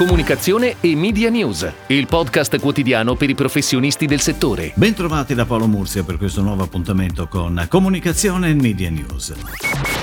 comunicazione e media news, il podcast quotidiano per i professionisti del settore. Bentrovati da Paolo Murcia per questo nuovo appuntamento con Comunicazione e Media News.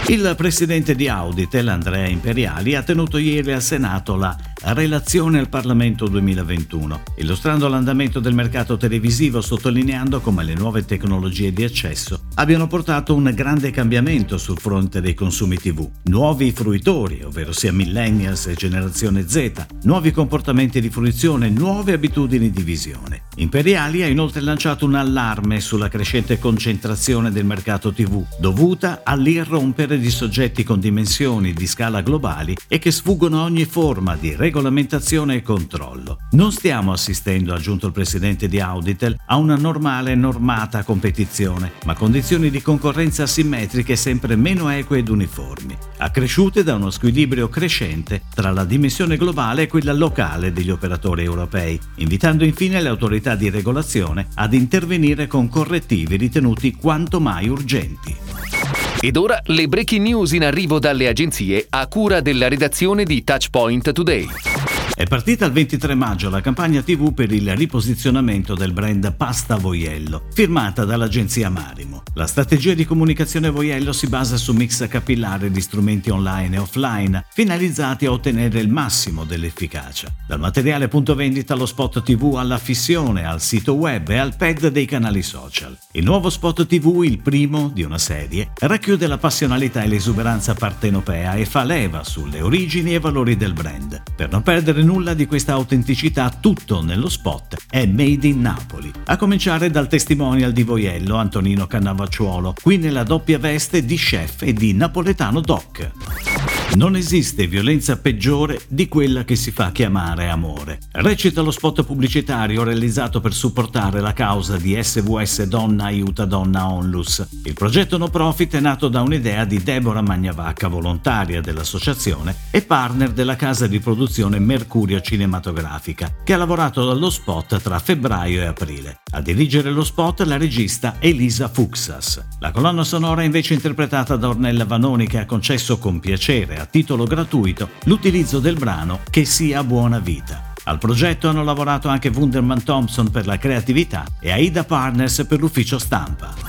Il presidente di Auditel, Andrea Imperiali, ha tenuto ieri al Senato la relazione al Parlamento 2021, illustrando l'andamento del mercato televisivo, sottolineando come le nuove tecnologie di accesso abbiano portato un grande cambiamento sul fronte dei consumi TV. Nuovi fruitori, ovvero sia millennials e generazione Z, nuovi comportamenti di fruizione, nuove abitudini di visione. Imperiali ha inoltre lanciato un allarme sulla crescente concentrazione del mercato TV, dovuta all'irrompere di soggetti con dimensioni di scala globali e che sfuggono a ogni forma di regolamentazione e controllo. Non stiamo assistendo, ha aggiunto il presidente di Auditel, a una normale normata competizione, ma condizioni di concorrenza asimmetriche sempre meno eque ed uniformi, accresciute da uno squilibrio crescente tra la dimensione globale e quella locale degli operatori europei, invitando infine le autorità autorità di regolazione ad intervenire con correttivi ritenuti quanto mai urgenti. Ed ora le breaking news in arrivo dalle agenzie a cura della redazione di Touchpoint Today. È partita il 23 maggio la campagna TV per il riposizionamento del brand Pasta Voiello, firmata dall'agenzia Marimo. La strategia di comunicazione Voiello si basa su mix capillare di strumenti online e offline, finalizzati a ottenere il massimo dell'efficacia. Dal materiale punto vendita allo spot TV alla fissione, al sito web e al pad dei canali social. Il nuovo spot TV, il primo di una serie, racchiude la passionalità e l'esuberanza partenopea e fa leva sulle origini e valori del brand. Per non perdere nulla di questa autenticità, tutto nello spot è made in Napoli. A cominciare dal testimonial di Voiello Antonino Cannavacciuolo, qui nella doppia veste di chef e di napoletano doc. Non esiste violenza peggiore di quella che si fa chiamare amore. Recita lo spot pubblicitario realizzato per supportare la causa di SVS Donna Aiuta Donna Onlus. Il progetto no profit è nato da un'idea di Deborah Magnavacca, volontaria dell'associazione e partner della casa di produzione Mercurio Cinematografica, che ha lavorato dallo spot tra febbraio e aprile. A dirigere lo spot la regista Elisa Fuxas. La colonna sonora è invece interpretata da Ornella Vanoni che ha concesso con piacere a titolo gratuito l'utilizzo del brano Che sia buona vita. Al progetto hanno lavorato anche Wunderman Thompson per la creatività e Aida Partners per l'ufficio stampa.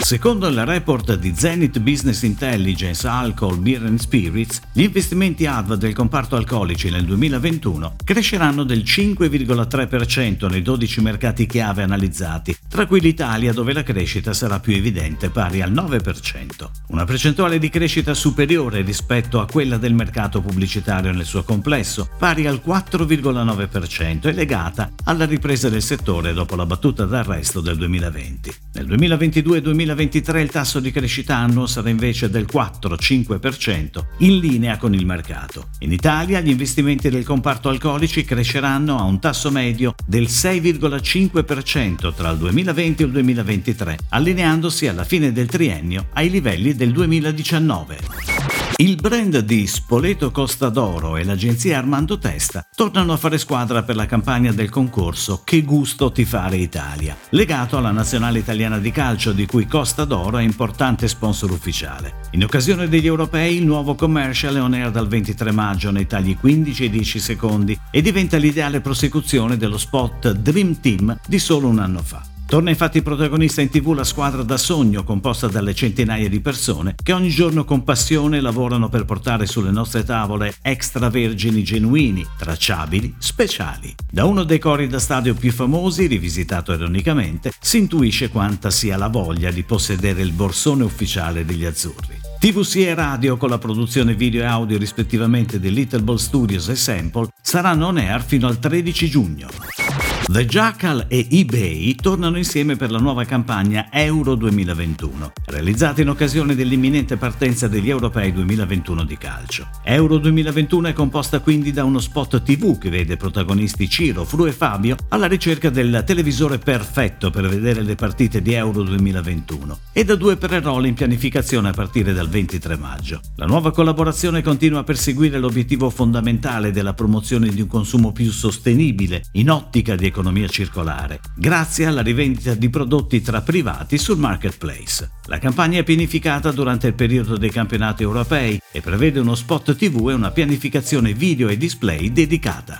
Secondo il report di Zenith Business Intelligence Alcohol, Beer and Spirits, gli investimenti ADV del comparto alcolici nel 2021 cresceranno del 5,3% nei 12 mercati chiave analizzati, tra cui l'Italia dove la crescita sarà più evidente, pari al 9%. Una percentuale di crescita superiore rispetto a quella del mercato pubblicitario nel suo complesso, pari al 4,9% e legata alla ripresa del settore dopo la battuta d'arresto del 2020. Nel 2022-2023 2023 il tasso di crescita annuo sarà invece del 4-5%, in linea con il mercato. In Italia gli investimenti del comparto alcolici cresceranno a un tasso medio del 6,5% tra il 2020 e il 2023, allineandosi alla fine del triennio ai livelli del 2019. Il brand di Spoleto Costa d'Oro e l'agenzia Armando Testa tornano a fare squadra per la campagna del concorso Che gusto ti fare Italia, legato alla nazionale italiana di calcio di cui Costa d'Oro è importante sponsor ufficiale. In occasione degli europei il nuovo commercial è on air dal 23 maggio nei tagli 15 e 10 secondi e diventa l'ideale prosecuzione dello spot Dream Team di solo un anno fa. Torna infatti protagonista in tv la squadra da sogno composta dalle centinaia di persone che ogni giorno con passione lavorano per portare sulle nostre tavole extravergini genuini, tracciabili, speciali. Da uno dei cori da stadio più famosi, rivisitato ironicamente, si intuisce quanta sia la voglia di possedere il borsone ufficiale degli azzurri. TVC e radio con la produzione video e audio rispettivamente di Little Ball Studios e Sample saranno on air fino al 13 giugno. The Jackal e eBay tornano insieme per la nuova campagna Euro 2021, realizzata in occasione dell'imminente partenza degli Europei 2021 di calcio. Euro 2021 è composta quindi da uno spot TV che vede protagonisti Ciro, Fru e Fabio alla ricerca del televisore perfetto per vedere le partite di Euro 2021 e da due pre-roll in pianificazione a partire dal 23 maggio. La nuova collaborazione continua a perseguire l'obiettivo fondamentale della promozione di un consumo più sostenibile in ottica di economia circolare, grazie alla rivendita di prodotti tra privati sul marketplace. La campagna è pianificata durante il periodo dei campionati europei e prevede uno spot TV e una pianificazione video e display dedicata.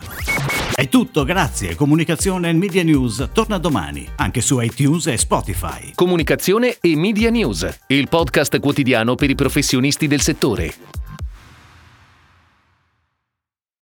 È tutto, grazie. Comunicazione e Media News torna domani, anche su iTunes e Spotify. Comunicazione e Media News, il podcast quotidiano per i professionisti del settore.